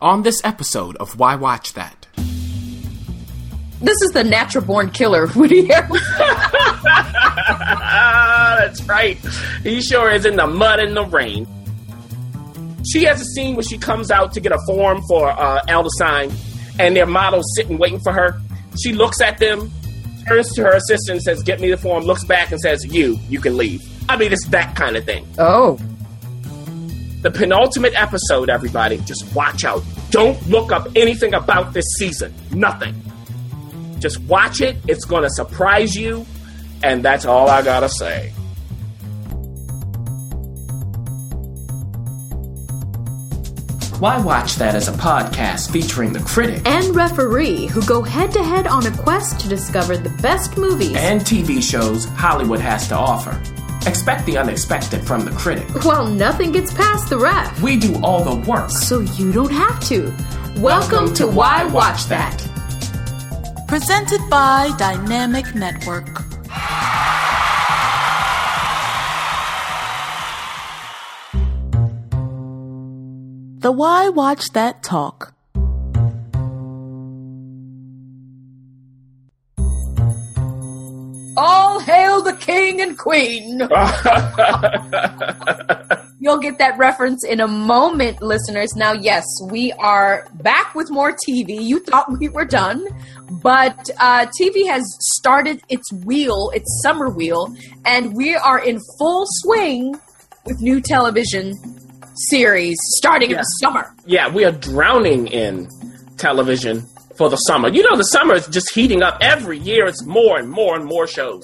on this episode of Why Watch That. This is the natural born killer, Woody Harrelson. That's right. He sure is in the mud and the rain. She has a scene where she comes out to get a form for uh, Elder Sign, and their model's sitting waiting for her. She looks at them, turns to her assistant, says, "Get me the form." Looks back and says, "You, you can leave." I mean, it's that kind of thing. Oh. The penultimate episode, everybody, just watch out. Don't look up anything about this season. Nothing. Just watch it. It's going to surprise you. And that's all I got to say. Why Watch That is a podcast featuring the critic And referee who go head to head on a quest to discover the best movies. and TV shows Hollywood has to offer. Expect the unexpected from the critic. well, nothing gets past the ref. We do all the work. So you don't have to. Welcome, to Why Watch That. Presented by Dynamic Network. The Why Watch That Talk. All hail the king and queen. You'll get that reference in a moment, listeners. Now, yes, we are back with more TV. You thought we were done, but uh, TV has started its wheel, its summer wheel, and we are in full swing with new television series starting in the summer. yeah, we are drowning in television for the summer. You know, the summer is just heating up. Every year, it's more and more and more shows.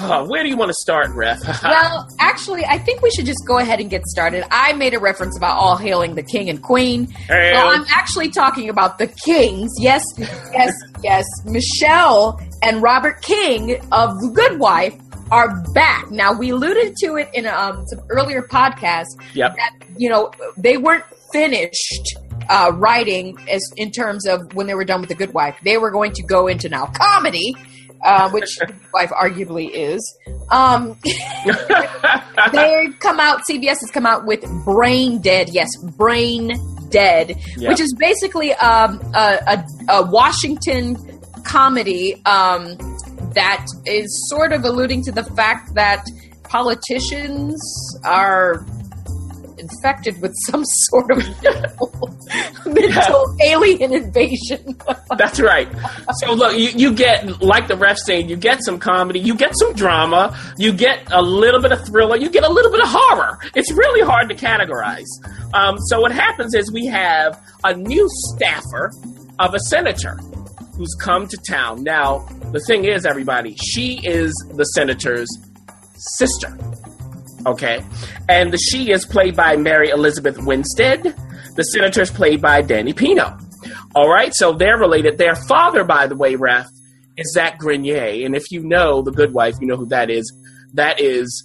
Uh, where do you want to start, Ref? Well, actually, I think we should just go ahead and get started. I made a reference about all hailing the king and queen. Hail. Well, I'm actually talking about the kings. Yes, yes, yes. Michelle and Robert King of The Good Wife are back. Now, we alluded to it in um, some earlier podcasts Yep. that, you know, they weren't finished uh, writing as in terms of when they were done with The Good Wife. They were going to go into now comedy. Uh, which The Good Wife arguably is. Um, they come out. CBS has come out with Brain Dead. Yes, Brain Dead, Yeah. which is basically um, a, a, a Washington comedy um, that is sort of alluding to the fact that politicians are infected with some sort of mental, mental alien invasion. That's right. So look, you, you get like the ref saying, you get some comedy, you get some drama, you get a little bit of thriller, you get a little bit of horror. It's really hard to categorize. Um, so what happens is we have a new staffer of a senator who's come to town. Now the thing is, everybody, she is the senator's sister. Okay, and the she is played by Mary Elizabeth Winstead. The senator is played by Danny Pino. All right, so they're related. Their father, by the way, Ref, is Zach Grenier. And if you know The Good Wife, you know who that is. That is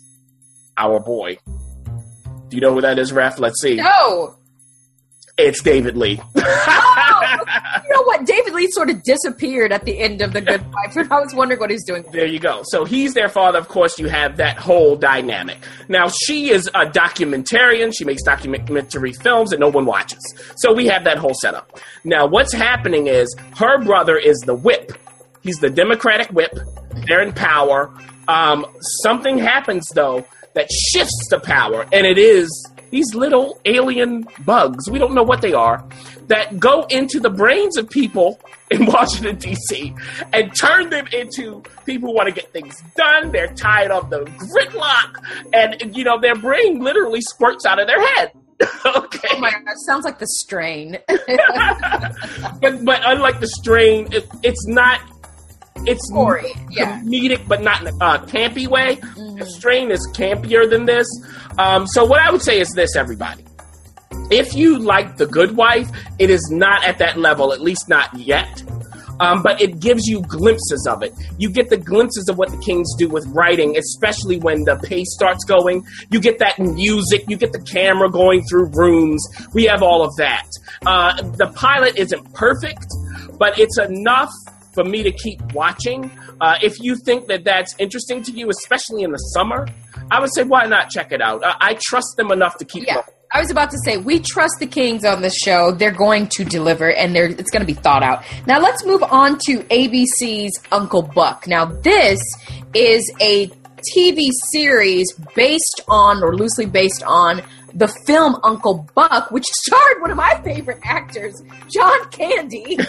our boy. Do you know who that is, Ref? Let's see. no. It's David Lee. You know what? David Lee sort of disappeared at the end of The Good Wife, and I was wondering what he's doing. There you go. So he's their father. Of course, you have that whole dynamic. Now, she is a documentarian. She makes documentary films that no one watches. So we have that whole setup. Now, what's happening is her brother is the whip. He's the Democratic whip. They're in power. Um, something happens, though, that shifts the power, and it is these little alien bugs. We don't know what they are that go into the brains of people in Washington D.C. and turn them into people who want to get things done. They're tired of the gridlock, and you know their brain literally squirts out of their head. okay, Oh my god, sounds like the strain. but but unlike the strain, it, it's not. It's Gory, yeah. comedic, but not in a uh, campy way. The strain is campier than this. Um, so what I would say is this, everybody. If you like The Good Wife, it is not at that level, at least not yet. Um, but it gives you glimpses of it. You get the glimpses of what the Kings do with writing, especially when the pace starts going. You get that music, you get the camera going through rooms. We have all of that. Uh, the pilot isn't perfect, but it's enough for me to keep watching. Uh, if you think that that's interesting to you, especially in the summer, I would say why not check it out. I, I trust them enough to keep Yeah. going. I was about to say we trust the Kings on this show. They're going to deliver, and they're, it's going to be thought out. Now let's move on to ABC's Uncle Buck. Now this is a TV series based on, or loosely based on, the film Uncle Buck, which starred one of my favorite actors, John Candy.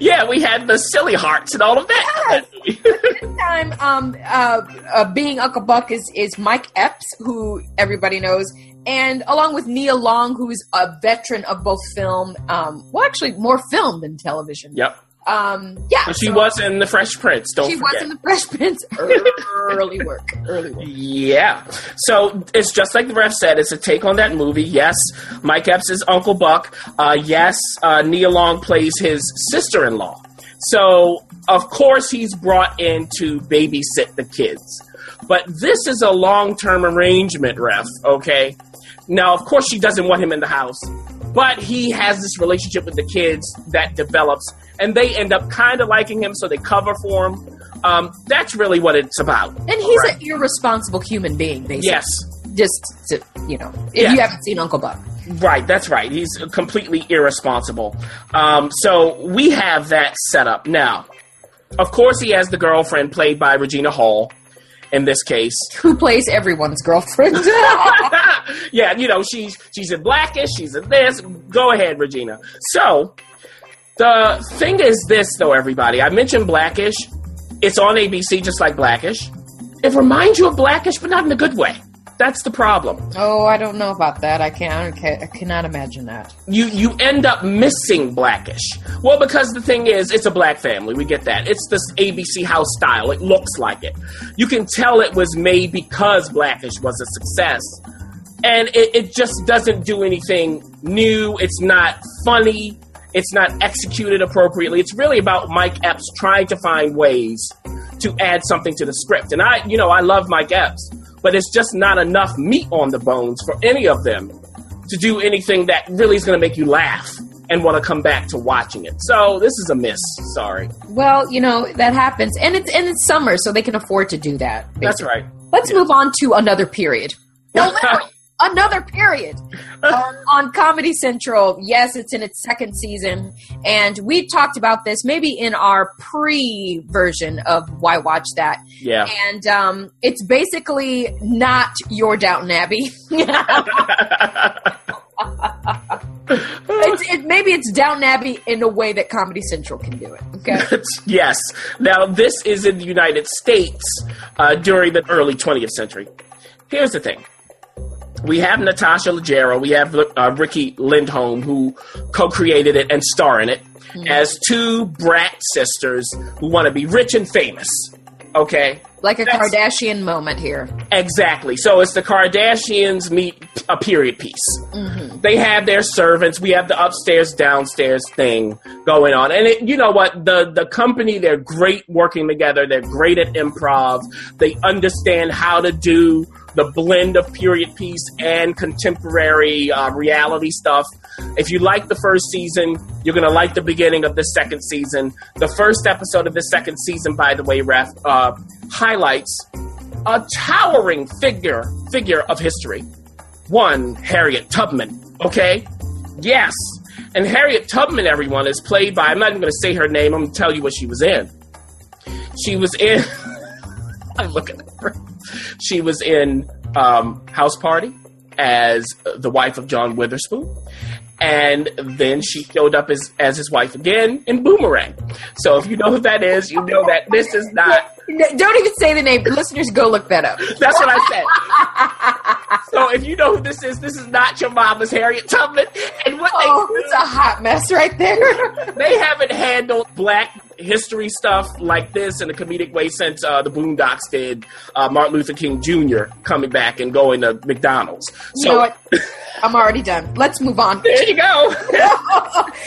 yeah, we had the silly hearts and all of that. this time, um, uh, uh, being Uncle Buck is is Mike Epps, who everybody knows, and along with Nia Long, who's a veteran of both film, um, well, actually more film than television. Yep. Um, yeah, But she so was in the Fresh Prince. Don't she forget. was in the Fresh Prince. Early work, early work. Yeah. So it's just like the ref said, it's a take on that movie. Yes, Mike Epps is Uncle Buck. Uh, yes, uh, Nia Long plays his sister in law. So, of course, he's brought in to babysit the kids. But this is a long term arrangement, ref, okay? Now, of course, she doesn't want him in the house, but he has this relationship with the kids that develops, and they end up kind of liking him, so they cover for him. Um, that's really what it's about. And he's Right. an irresponsible human being, basically. Yes. Just to, you know, if Yeah. you haven't seen Uncle Buck. Right, that's right. He's completely irresponsible. Um, so we have that set up. Now, of course, he has the girlfriend played by Regina Hall in this case. Who plays everyone's girlfriend? yeah, you know, she's she's in Blackish, she's in this. Go ahead, Regina. So, the thing is this, though, everybody. I mentioned Blackish. It's on ABC just like Blackish. It reminds you of Blackish, but not in a good way. That's the problem. oh, I don't know about that. I can't. I ca- I cannot imagine that. you you end up missing blackish. Well because the thing is it's a black family. We get that. It's this abc house style. It looks like it. You can tell it was made because blackish was a success. And it, it just doesn't do anything new. It's not funny. It's not executed appropriately. It's really about mike epps trying to find ways to add something to the script. And i you know i love mike epps but it's just not enough meat on the bones for any of them to do anything that really is going to make you laugh and want to come back to watching it. So this is a miss. Sorry. Well, you know that happens, and it's and it's summer, so they can afford to do that. That's right. Let's move on to another period. No, literally, another period on, on Comedy Central. Yes, it's in its second season, and we talked about this maybe in our pre version of Why Watch That. Yeah. And um, it's basically not your Downton Abbey. it's, it, maybe it's Downton Abbey in a way that Comedy Central can do it. Okay. yes. Now this is in the United States uh, during the early 20th century. Here's the thing. We have Natasha Leggero, we have uh, Riki Lindhome, who co-created it and star in it, as two brat sisters who want to be rich and famous. Okay, like a That's- Kardashian moment here. Exactly. So it's the Kardashians meet a period piece. They have their servants. We have the upstairs downstairs thing going on, and it, you know what? The the company they're great working together. They're great at improv. They understand how to do the blend of period piece and contemporary uh, reality stuff. If you like the first season, you're gonna like the beginning of the second season. The first episode of the second season, by the way, Ref, uh, highlights a towering figure figure of history. One, Harriet Tubman. Okay? Yes. And Harriet Tubman, everyone, is played by I'm not even gonna say her name, I'm gonna tell you what she was in. She was in I'm looking at her. She was in um, House Party as the wife of John Witherspoon. And then she showed up as, as his wife again in Boomerang. So if you know who that is, you know that this is not Don't even say the name. Listeners, go look that up. that's what I said. so if you know who this is, this is not your mama's Harriet Tubman. And what Oh, they it's a hot mess right there. they haven't handled black history stuff like this in a comedic way since uh, the Boondocks did uh, Martin Luther King Jr. coming back and going to McDonald's. you know what? I'm already done. Let's move on. there you go.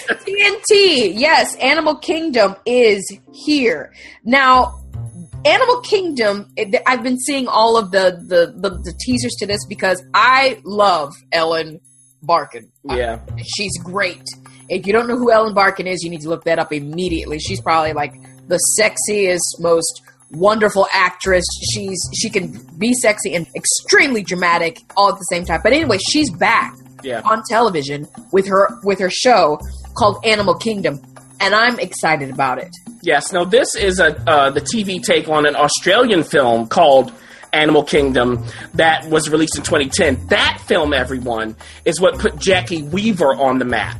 TNT, yes, Animal Kingdom is here now. Animal Kingdom. I've been seeing all of the, the the the teasers to this because I love Ellen Barkin. yeah. She's great. If you don't know who Ellen Barkin is, you need to look that up immediately. She's probably like the sexiest, most wonderful actress. She's she can be sexy and extremely dramatic all at the same time. But anyway, she's back Yeah. on television with her with her show called Animal Kingdom, and I'm excited about it. Yes. Now, this is a uh, the TV take on an Australian film called Animal Kingdom that was released in 2010. That film, everyone, is what put Jacki Weaver on the map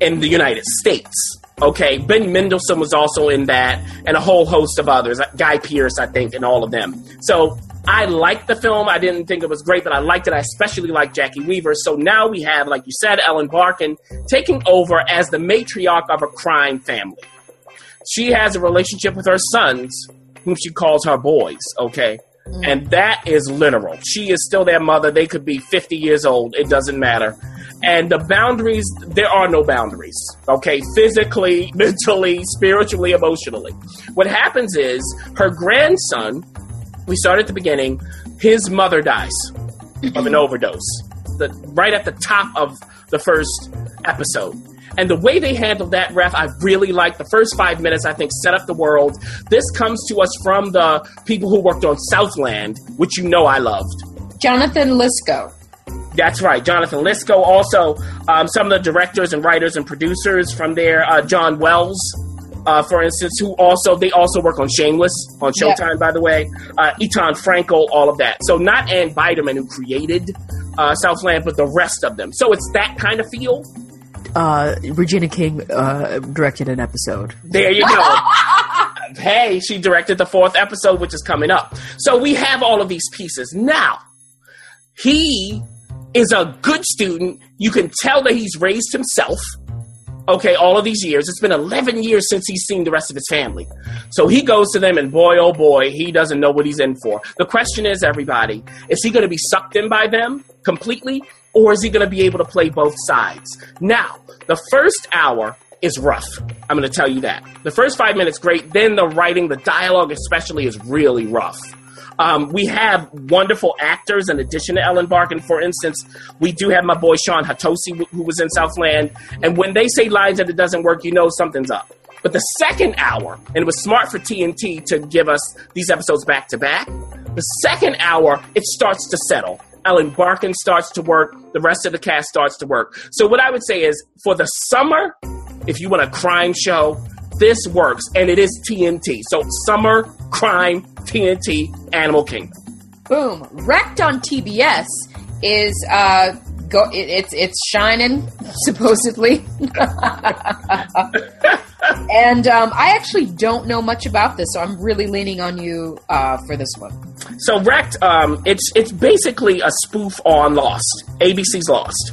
in the United States. Okay, Ben Mendelsohn was also in that, and a whole host of others. Guy Pearce, I think, and all of them. So I liked the film. I didn't think it was great, but I liked it. I especially liked Jacki Weaver. So now we have, like you said, Ellen Barkin taking over as the matriarch of a crime family she has a relationship with her sons, whom she calls her boys, okay? Mm. And that is literal. She is still their mother. They could be 50 years old. It doesn't matter. And the boundaries, there are no boundaries, okay? Physically, mentally, spiritually, emotionally. What happens is her grandson, we start at the beginning, his mother dies of an overdose. The, right at the top of the first episode. And the way they handled that, ref, I really like the first five minutes. I think set up the world. This comes to us from the people who worked on Southland, which you know I loved. Jonathan Lisco. That's right, Jonathan Lisco. Also, um, some of the directors and writers and producers from there, uh, John Wells, uh, for instance, who also they also work on Shameless on. Showtime, by the way. Uh, Etan Frankel, all of that. So not Ann Biderman who created uh, Southland, but the rest of them. So it's that kind of feel. Uh, Regina King uh, directed an episode. There you go. hey, she directed the fourth episode, which is coming up. So we have all of these pieces. Now, he is a good student. You can tell that he's raised himself. Okay, all of these years. It's been 11 years since he's seen the rest of his family. So he goes to them, and boy, oh boy, he doesn't know what he's in for. The question is, everybody, is he going to be sucked in by them completely, or is he going to be able to play both sides? Now, the first hour is rough. I'm going to tell you that. The first five minutes, great. Then the writing, the dialogue especially, is really rough. Um, we have wonderful actors in addition to Ellen Barkin. For instance, we do have my boy Shawn Hatosy, who was in Southland. And when they say lines that it doesn't work, you know something's up. But the second hour, and it was smart for TNT to give us these episodes back to back, the second hour, it starts to settle. Ellen Barkin starts to work. The rest of the cast starts to work. So what I would say is, for the summer, if you want a crime show, this works, and it is TNT. So summer crime TNT Animal Kingdom. Boom. Wrecked on TBS is uh go it, it's it's shining supposedly. and um, I actually don't know much about this, so I'm really leaning on you uh, for this one. So Wrecked, um, it's it's basically a spoof on Lost, ABC's Lost.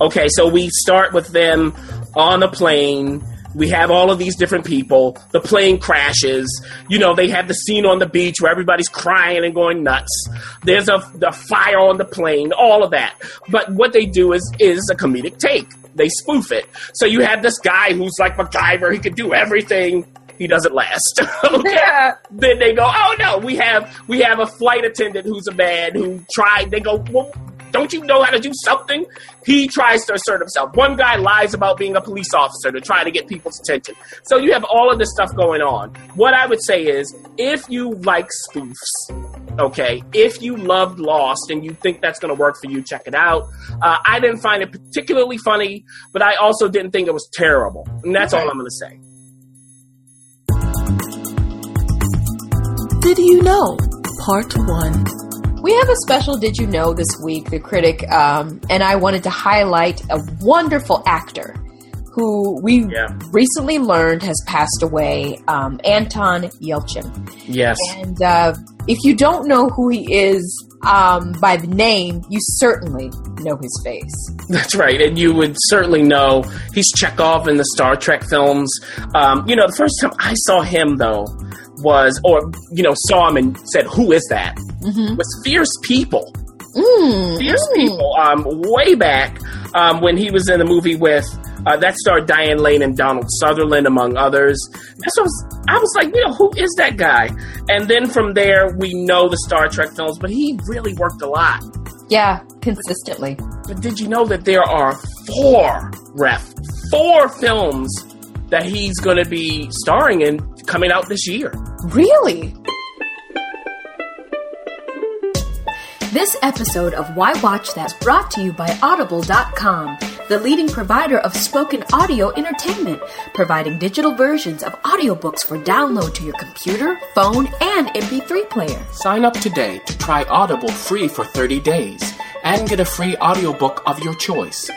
Okay, so we start with them on a plane. We have all of these different people. The plane crashes. You know, they have the scene on the beach where everybody's crying and going nuts. There's a, a fire on the plane. All of that. But what they do is is a comedic take. They spoof it. So you have this guy who's like MacGyver. He could do everything. He doesn't last. okay. Yeah. Then they go, oh no, we have we have a flight attendant who's a man who tried. They go, well, don't you know how to do something? He tries to assert himself. One guy lies about being a police officer to try to get people's attention. So you have all of this stuff going on. What I would say is, if you like spoofs, okay, if you loved Lost and you think that's going to work for you, check it out. Uh, I didn't find it particularly funny, but I also didn't think it was terrible. And that's all I'm going to say. Did you know? Part 1. We have a special Did You Know this week, the critic, um, and I wanted to highlight a wonderful actor who we Yeah. recently learned has passed away, um, Anton Yelchin. Yes. And uh, if you don't know who he is um, by the name, you certainly know his face. That's right, and you would certainly know he's Chekhov in the Star Trek films. Um, you know, the first time I saw him, though, was, or, you know, saw him and said, Who is that? Mm-hmm. was Fierce People. Mm, Fierce mm. People, um, way back um, when he was in the movie with, uh, that starred Diane Lane and Donald Sutherland, among others. That's what I was, I was like, you know, who is that guy? And then from there, we know the Star Trek films, but he really worked a lot. Yeah, consistently. But did you know that there are four ref four films that he's going to be starring in coming out this year. Really? This episode of Why Watch That is brought to you by Audible.com, the leading provider of spoken audio entertainment, providing digital versions of audiobooks for download to your computer, phone, and MP3 player. Sign up today to try Audible free for 30 days and get a free audiobook of your choice.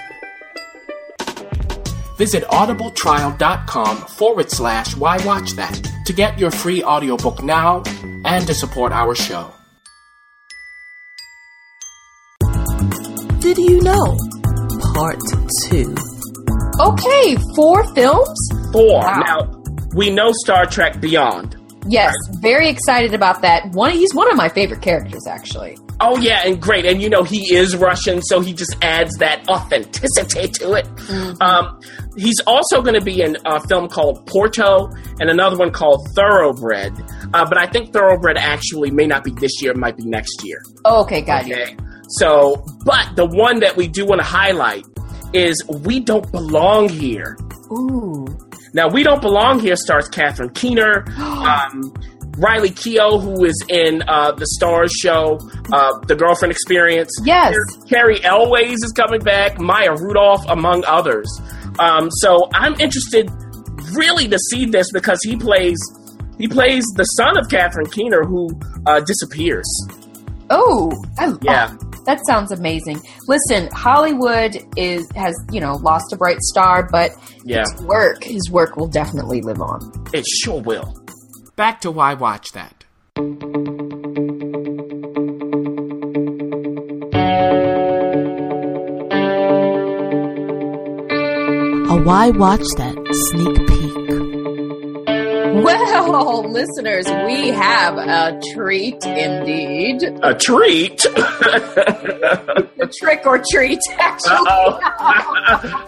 Visit audibletrial.com forward slash why watch that to get your free audiobook now and to support our show. Did you know? Part 2. Okay, four films? Four. Wow. Now, we know Star Trek Beyond. Yes, very excited about that. One, he's one of my favorite characters, actually. Oh yeah, and great, and you know he is Russian, so he just adds that authenticity to it. Um, he's also going to be in a film called Porto and another one called Thoroughbred. Uh, but I think Thoroughbred actually may not be this year; it might be next year. Okay, got you. Okay, so but the one that we do want to highlight is "We Don't Belong Here." Ooh. Now, We Don't Belong Here stars Catherine Keener, um, Riley Keough, who is in uh, the Starz show, uh, The Girlfriend Experience. Yes. Cary Elwes is coming back, Maya Rudolph, among others. Um, so I'm interested really to see this because he plays he plays the son of Catherine Keener who uh, disappears. Oh, I, Yeah. oh, that sounds amazing. Listen, Hollywood is has you know lost a bright star, but Yeah, his work, his work will definitely live on. it sure will. Back to why watch that. A Why Watch That sneak peek. Well, listeners, we have a treat indeed. A treat. A trick or treat, actually. Uh-oh.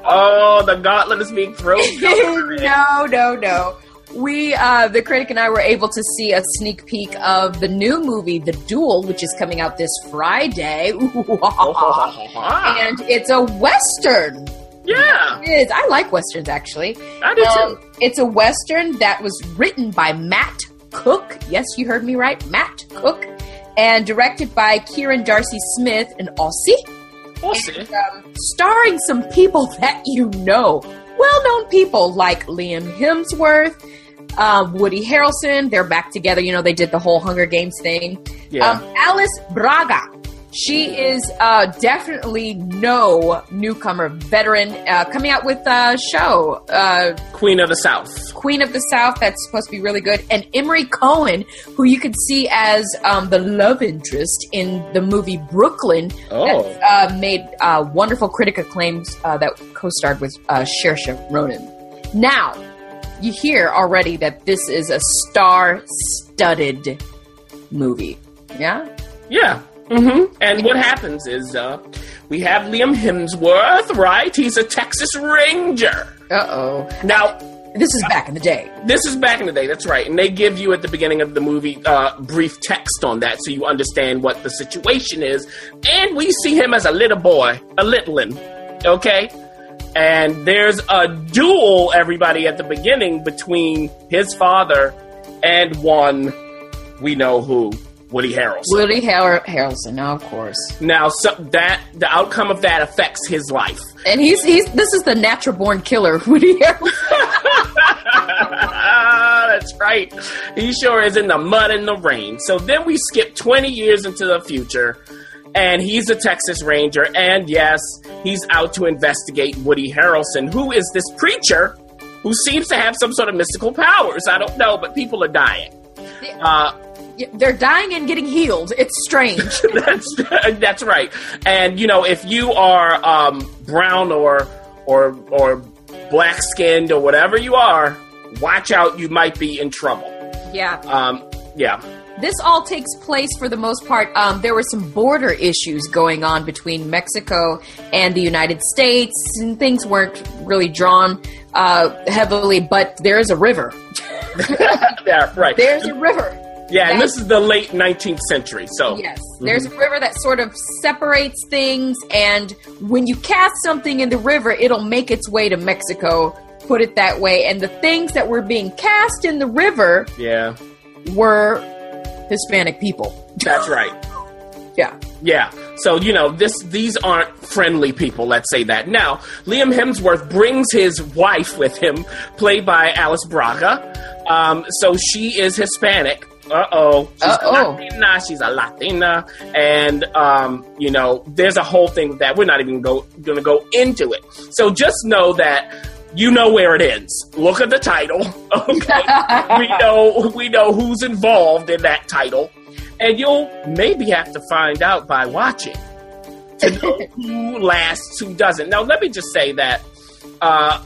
oh, the gauntlet is being thrown. no, no, no. We, uh, the critic and I, were able to see a sneak peek of the new movie, The Duel, which is coming out this Friday. and it's a western. Yeah, It is. I like westerns, actually. I do Um, too. it's a western that was written by Matt Cook. Yes, you heard me right, Matt Cook, and directed by Kieran Darcy Smith, an Aussie. We'll see. um, starring some people that you know, well-known people like Liam Hemsworth, um, Woody Harrelson. They're back together. You know, they did the whole Hunger Games thing. Yeah. Um, Alice Braga. She is uh, definitely no newcomer, veteran, uh, coming out with a show, uh, Queen of the South. Queen of the South, that's supposed to be really good, and Emory Cohen, who you could see as um, the love interest in the movie Brooklyn, Oh. uh, made uh, wonderful critic acclaims uh, that co-starred with uh, Saoirse Ronan. Now, you hear already that this is a star-studded movie. Yeah, Yeah. Mm-hmm. And what happens is uh, we have Liam Hemsworth, right? He's a Texas Ranger. uh oh. Now, This is back in the day. this is back in the day, that's right. And they give you at the beginning of the movie uh, brief text on that so you understand what the situation is. And we see him as a little boy, a littlin, okay? And there's a duel, everybody, at the beginning between his father and one we know who, Woody Harrelson. Woody Har- Harrelson, of course, Now, so that the outcome of that affects his life. and he's he's this is the natural born killer, Woody Harrelson. That's right. He sure is in the mud and the rain. So then we skip 20 years into the future, and he's a Texas Ranger, and yes, he's out to investigate Woody Harrelson, who is this preacher who seems to have some sort of mystical powers. I don't know, but people are dying. Uh, They're dying and getting healed. It's strange. that's that's right. And you know, if you are um, brown or or or black skinned or whatever you are, watch out. You might be in trouble. yeah. Um, yeah. This all takes place for the most part. Um, there were some border issues going on between Mexico and the United States, and things weren't really drawn uh, heavily. But there is a river. yeah, right. There's a river. Yeah, and this is the late 19th century. So Yes, there's a river that sort of separates things, and when you cast something in the river, it'll make its way to Mexico put it that way. And the things that were being cast in the river Yeah, were Hispanic people. that's right. Yeah. Yeah. So, you know, this these aren't friendly people, let's say that. Now, Liam Hemsworth brings his wife with him, played by Alice Braga. Um, so she is Hispanic. Uh oh. She's Uh-oh. a Latina. She's a Latina. And, um, you know, there's a whole thing with that. We're not even go, gonna go into it. So just know that you know where it ends. Look at the title. Okay. we know we know who's involved in that title. And you'll maybe have to find out by watching to know who lasts, who doesn't. Now, let me just say that uh,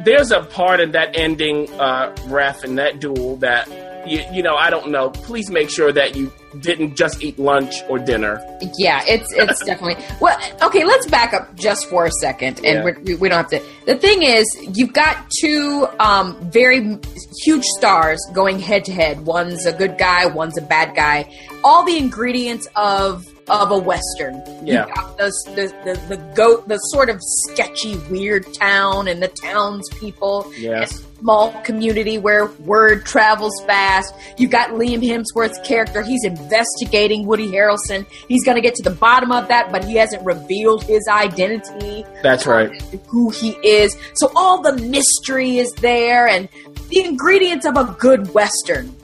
there's a part in that ending, uh, ref, in that duel that, you, you know, I don't know. Please make sure that you didn't just eat lunch or dinner. Yeah, it's it's definitely well. Okay, let's back up just for a second, and Yeah. we're, we we don't have to. The thing is, you've got two um, very huge stars going head to head. One's a good guy, one's a bad guy. All the ingredients of of a western. Yeah. You've got the, the the the goat, the sort of sketchy, weird town, and the townspeople. Yes. Small community where word travels fast. You've got Liam Hemsworth's character. He's investigating Woody Harrelson. He's going to get to the bottom of that, but he hasn't revealed his identity That's right. who he is. So all the mystery is there and the ingredients of a good Western.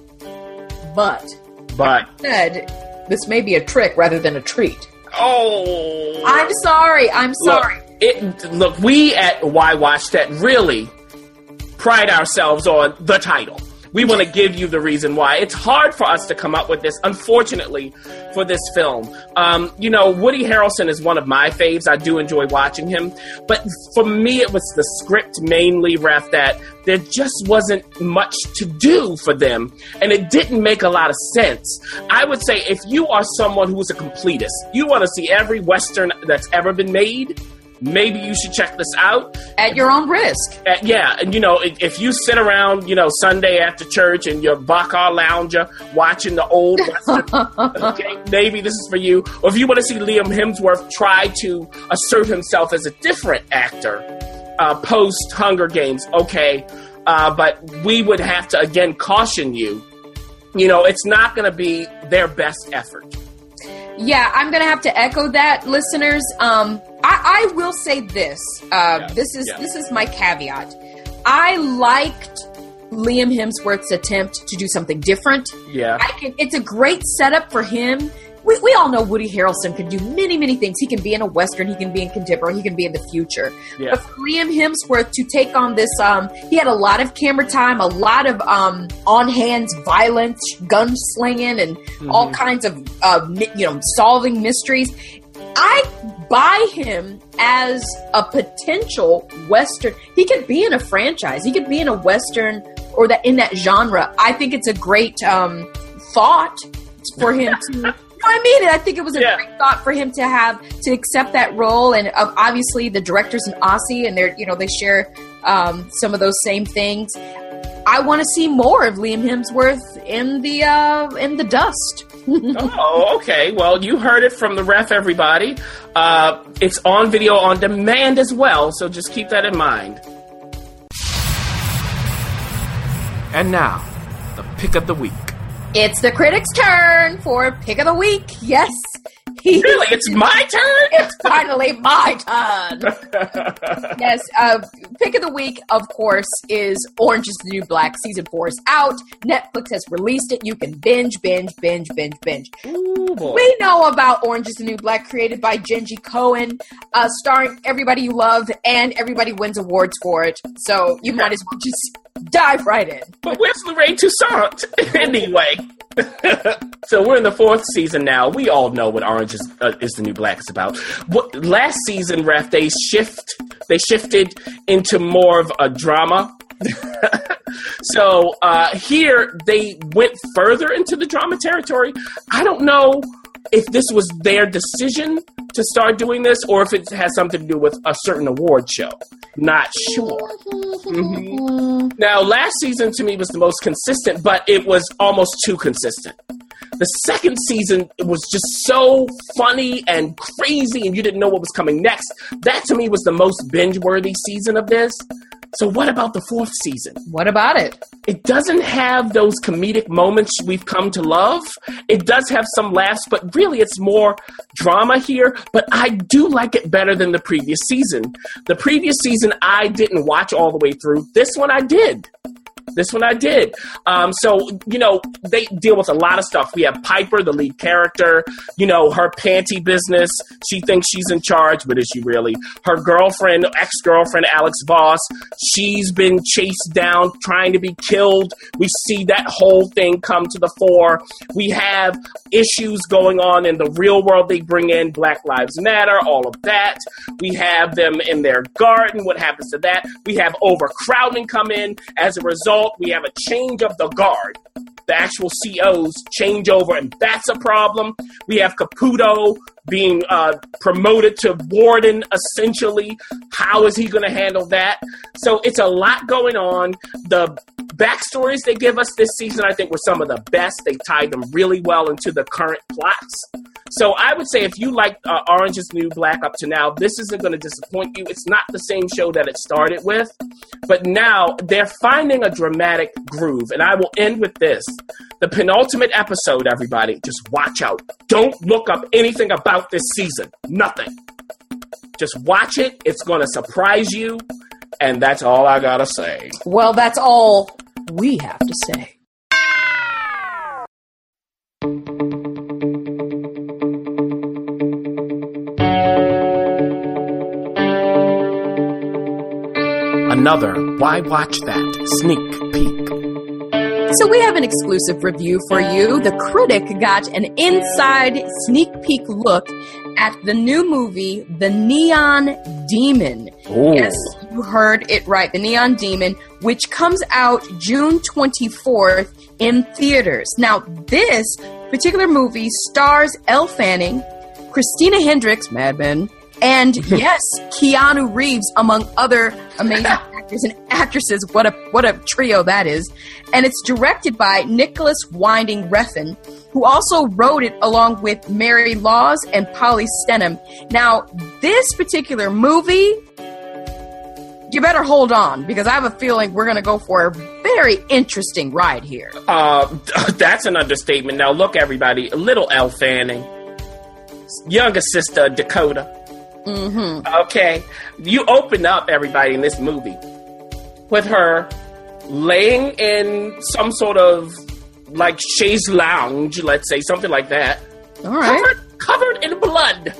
But But, said this may be a trick rather than a treat. oh. I'm sorry. I'm sorry. Look, it, look, we at Why Watch That really pride ourselves on the title. We want to give you the reason why. It's hard for us to come up with this, unfortunately, for this film. Um, you know, Woody Harrelson is one of my faves. I do enjoy watching him. But for me, it was the script mainly, Ref, that there just wasn't much to do for them. And it didn't make a lot of sense. I would say if you are someone who is a completist, you want to see every Western that's ever been made, maybe you should check this out. At your own risk. Uh, yeah, and you know, if, if you sit around, you know, Sunday after church and you're Barcalounger watching the old Western, okay, maybe this is for you. Or if you want to see Liam Hemsworth try to assert himself as a different actor uh, post Hunger Games, okay, uh, but we would have to again caution you. You know, it's not going to be their best effort. Yeah, I'm going to have to echo that, listeners. Um, I, I will say this. Uh, Yeah, This is yeah. this is my caveat. I liked Liam Hemsworth's attempt to do something different. Yeah, I can. It's a great setup for him. We, we all know Woody Harrelson can do many, many things. He can be in a western. He can be in contemporary. He can be in the future. Yeah. But for Liam Hemsworth to take on this, um, he had a lot of camera time, a lot of um, on hands violence, gun slinging, and all kinds of uh, mi- you know solving mysteries. I buy him as a potential western. He could be in a franchise. He could be in a western or that in that genre. I think it's a great um, thought for him to. You know I mean? I think it was a Yeah. great thought for him to have to accept that role, and uh, obviously the director's an Aussie, and they're you know they share um, some of those same things. I want to see more of Liam Hemsworth in the uh, in the dust. oh, okay. Well, you heard it from the ref, everybody. Uh, it's on video on demand as well, so just keep that in mind. And now, the pick of the week. It's the critics' turn for pick of the week. Yes, Really, it's my turn. it's finally my turn. yes, uh, pick of the week, of course, is Orange is the New Black. Season four is out. Netflix has released it. You can binge, binge, binge, binge, binge. Ooh, boy. We know about Orange is the New Black, created by Jenji Kohan, uh, starring everybody you love, and everybody wins awards for it. So you might as well just dive right in. But where's Lorraine Toussaint anyway? so we're in the fourth season now. We all know what Orange is, uh, is the New Black is about. What last season, ref, they shift they shifted into more of a drama. so uh, here they went further into the drama territory. I don't know if this was their decision to start doing this or if it has something to do with a certain award show. Not sure. Mhm. Now, last season to me was the most consistent, but it was almost too consistent. The second season was just so funny and crazy, and you didn't know what was coming next. That to me was the most binge worthy season of this. So what about the fourth season? What about it? It doesn't have those comedic moments we've come to love. It does have some laughs, but really it's more drama here. But I do like it better than the previous season. The previous season I didn't watch all the way through. This one I did. This one I did. Um, so, you know, they deal with a lot of stuff. We have Piper, the lead character, you know, her panty business. She thinks she's in charge, but is she really? Her girlfriend, ex girlfriend, Alex Vause, she's been chased down, trying to be killed. We see that whole thing come to the fore. We have issues going on in the real world they bring in Black Lives Matter, all of that. We have them in their garden. What happens to that? We have overcrowding come in. As a result, we have a change of the guard. The actual COs change over, and that's a problem. We have Caputo being uh, promoted to warden, essentially. How is he going to handle that? So it's a lot going on. The backstories they give us this season, I think, were some of the best. They tied them really well into the current plots. So I would say if you like uh, Orange is New Black up to now, this isn't going to disappoint you. It's not the same show that it started with, but now they're finding a dramatic groove. And I will end with this. The penultimate episode, everybody, just watch out. Don't look up anything about this season. Nothing. Just watch it. It's going to surprise you. And that's all I got to say. Well, that's all we have to say. Another Why Watch That sneak peek. So we have an exclusive review for you. The critic got an inside sneak peek look at the new movie, The Neon Demon. Ooh. Yes, you heard it right. The Neon Demon, which comes out June 24th in theaters. Now, this particular movie stars Elle Fanning, Christina Hendricks, Mad Men, and yes, Keanu Reeves, among other amazing actors and actresses. What a what a trio that is! And it's directed by Nicolas Winding Refn, who also wrote it along with Mary Laws and Polly Stenham. Now, this particular movie, you better hold on because I have a feeling we're going to go for a very interesting ride here. Uh, that's an understatement. Now, look, everybody, little Elle Fanning, younger sister Dakota. Mm-hmm. Okay, you open up everybody in this movie with her laying in some sort of like chaise lounge, let's say something like that, All right. covered, covered in blood,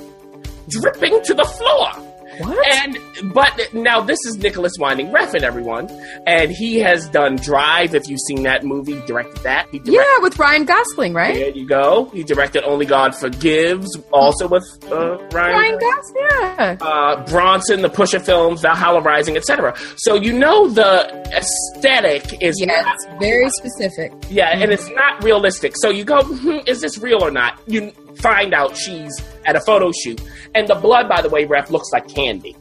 dripping to the floor. What? And but now this is Nicolas Winding Refn, everyone, and he has done Drive. If you've seen that movie, directed that. He directed, yeah, with Ryan Gosling, right? There you go. He directed Only God Forgives, also with uh, Ryan. Ryan Gosling, yeah. uh, Bronson, the Pusher films, Valhalla Rising, etc. So you know the aesthetic is Yeah, not, very specific. yeah, and it's not realistic. So you go, hmm, is this real or not? You find out she's at a photo shoot, and the blood, by the way, ref looks like candy.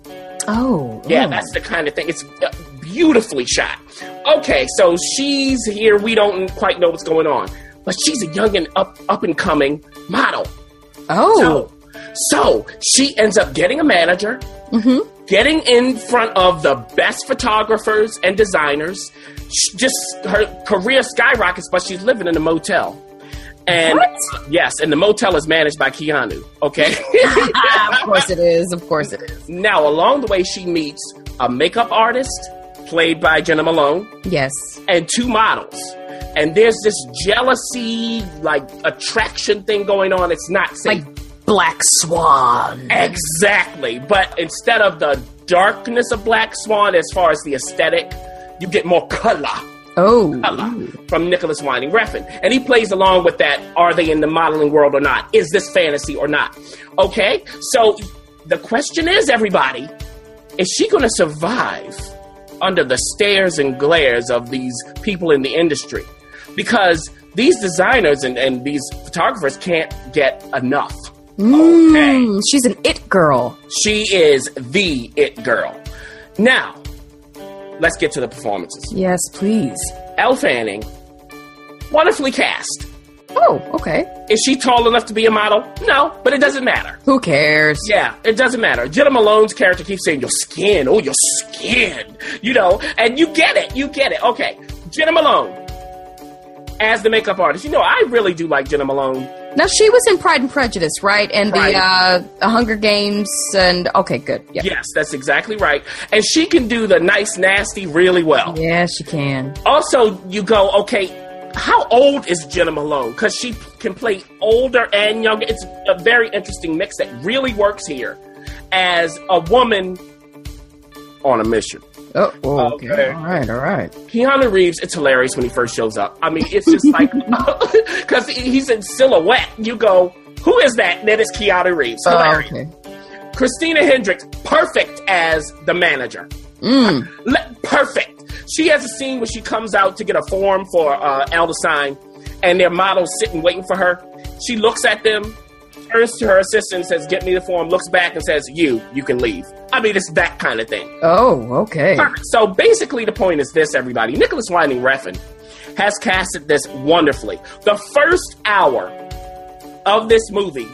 Oh, Yeah, that's the kind of thing. It's uh, beautifully shot. Okay, so she's here. We don't quite know what's going on, but she's a young and up up and coming model. oh, So, so she ends up getting a manager, Mm-hmm. getting in front of the best photographers and designers. Sh- Just her career skyrockets, but she's living in a motel. And What? yes, and the motel is managed by Keanu. Okay. of course it is. Of course it is. now, along the way, she meets a makeup artist played by Jena Malone Yes. and two models. And there's this jealousy, like attraction thing going on. It's not safe. Like Black Swan. Exactly. But instead of the darkness of Black Swan, as far as the aesthetic, you get more color. Oh. From Nicolas Winding Refn. And he plays along with that are they in the modeling world or not? Is this fantasy or not? Okay? So the question is, everybody, is she going to survive under the stares and glares of these people in the industry? Because these designers and, and these photographers can't get enough. Mm, she's an it girl. She is the it girl. Now, let's get to the performances. Yes, please. Elle Fanning, wonderfully cast. Oh, okay. Is she tall enough to be a model? No, but it doesn't matter. Who cares? Yeah, it doesn't matter. Jena Malone's character keeps saying, Your skin, oh, your skin, you know, and you get it, you get it. Okay, Jena Malone as the makeup artist. You know, I really do like Jena Malone. Now she was in Pride and Prejudice, right? And Pride. the uh, the Hunger Games, and okay, good. Yeah. Yes, that's exactly right. And she can do the nice, nasty really well. Yeah, she can. Also, you go, okay, how old is Jena Malone? Because she can play older and younger. It's a very interesting mix that really works here as a woman on a mission. Oh, oh, okay. Okay. All right, all right. Keanu Reeves, it's hilarious when he first shows up. I mean, it's just like, because he's in silhouette. You go, who is that? And then it's Keanu Reeves. Oh, Hilarious. okay. Christina Hendricks, perfect as the manager. Mm. Perfect. She has a scene where she comes out to get a form for uh, Sign, and their models sitting waiting for her. She looks at them, turns to her assistant, says, "Get me the form." Looks back and says, "You, you can leave." I mean, it's that kind of thing. Oh, okay. So basically, the point is this, everybody. Nicolas Winding Refn has casted this wonderfully. The first hour of this movie,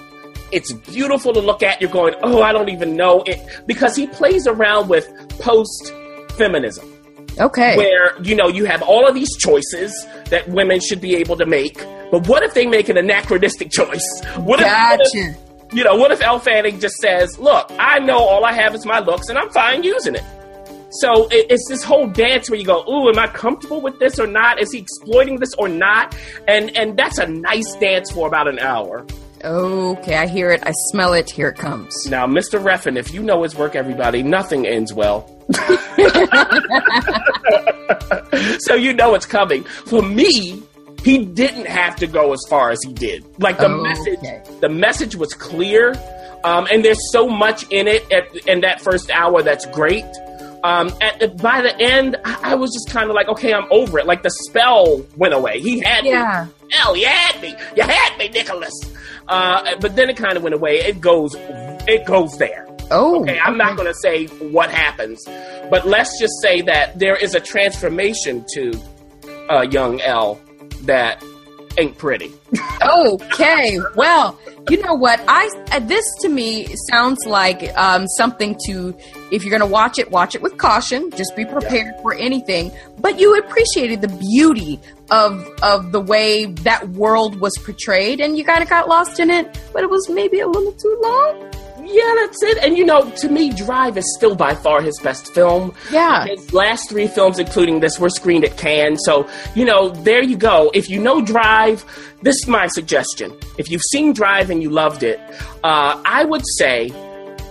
it's beautiful to look at. You're going, oh, I don't even know it. Because he plays around with post feminism, Okay. where, you know, you have all of these choices that women should be able to make. But what if they make an anachronistic choice? What if, what if- you know, what if Elle Fanning just says, "Look, I know all I have is my looks, and I'm fine using it." So it, it's this whole dance where you go, "Ooh, am I comfortable with this or not? Is he exploiting this or not?" And and that's a nice dance for about an hour. Okay, I hear it. I smell it. Here it comes. Now, Mr. Refn, if you know his work, everybody, nothing ends well. so you know it's coming. For me, he didn't have to go as far as he did. Like the Okay. message, the message was clear, um, and there's so much in it at, in that first hour that's great. Um, at, by the end, I, I was just kind of like, okay, I'm over it. Like the spell went away. He had Yeah. me. Hell, you had me. You had me, Nicolas. Uh, but then it kind of went away. It goes, it goes there. Oh, Okay, I'm not going to say what happens, but let's just say that there is a transformation to uh, young Elle that ain't pretty. Okay. Well, you know what? I uh, this to me sounds like um, something to. If you're going to watch it, watch it with caution. Just be prepared for anything. But you appreciated the beauty of of the way that world was portrayed, and you kind of got lost in it. But it was maybe a little too long. Yeah, that's it. And you know, to me, Drive is still by far his best film. Yeah. His last three films, including this, were screened at Cannes. So, you know, there you go. If you know Drive, this is my suggestion. If you've seen Drive and you loved it, uh, I would say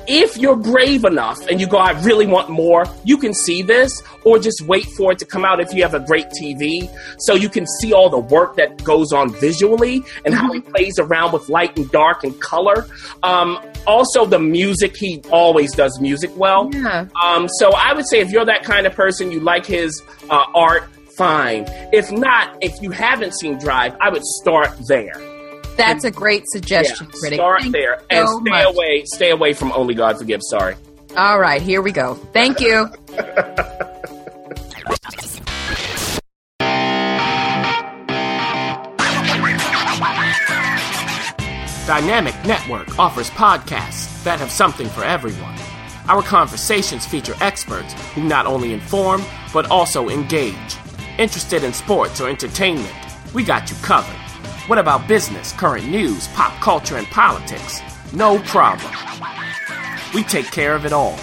if you're brave enough and you go, I really want more, you can see this, or just wait for it to come out if you have a great TV, so you can see all the work that goes on visually and how he plays around with light and dark and color. Um, also, the music, he always does music well. Yeah. Um, so I would say if you're that kind of person, you like his uh, art, fine. If not, if you haven't seen Drive, I would start there. That's a great suggestion, Yeah, critic. start Thank there and so stay much. away. Stay away from Only God Forgives. Sorry. All right, here we go. Thank you. Dynamic Network offers podcasts that have something for everyone. Our conversations feature experts who not only inform, but also engage. Interested in sports or entertainment? We got you covered. What about business, current news, pop culture, and politics? No problem. We take care of it all.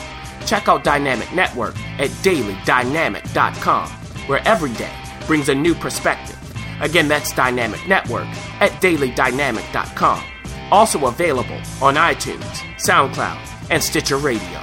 Check out Dynamic Network at dailydynamic.com, where every day brings a new perspective. Again, that's Dynamic Network at dailydynamic.com. Also available on iTunes, SoundCloud, and Stitcher Radio.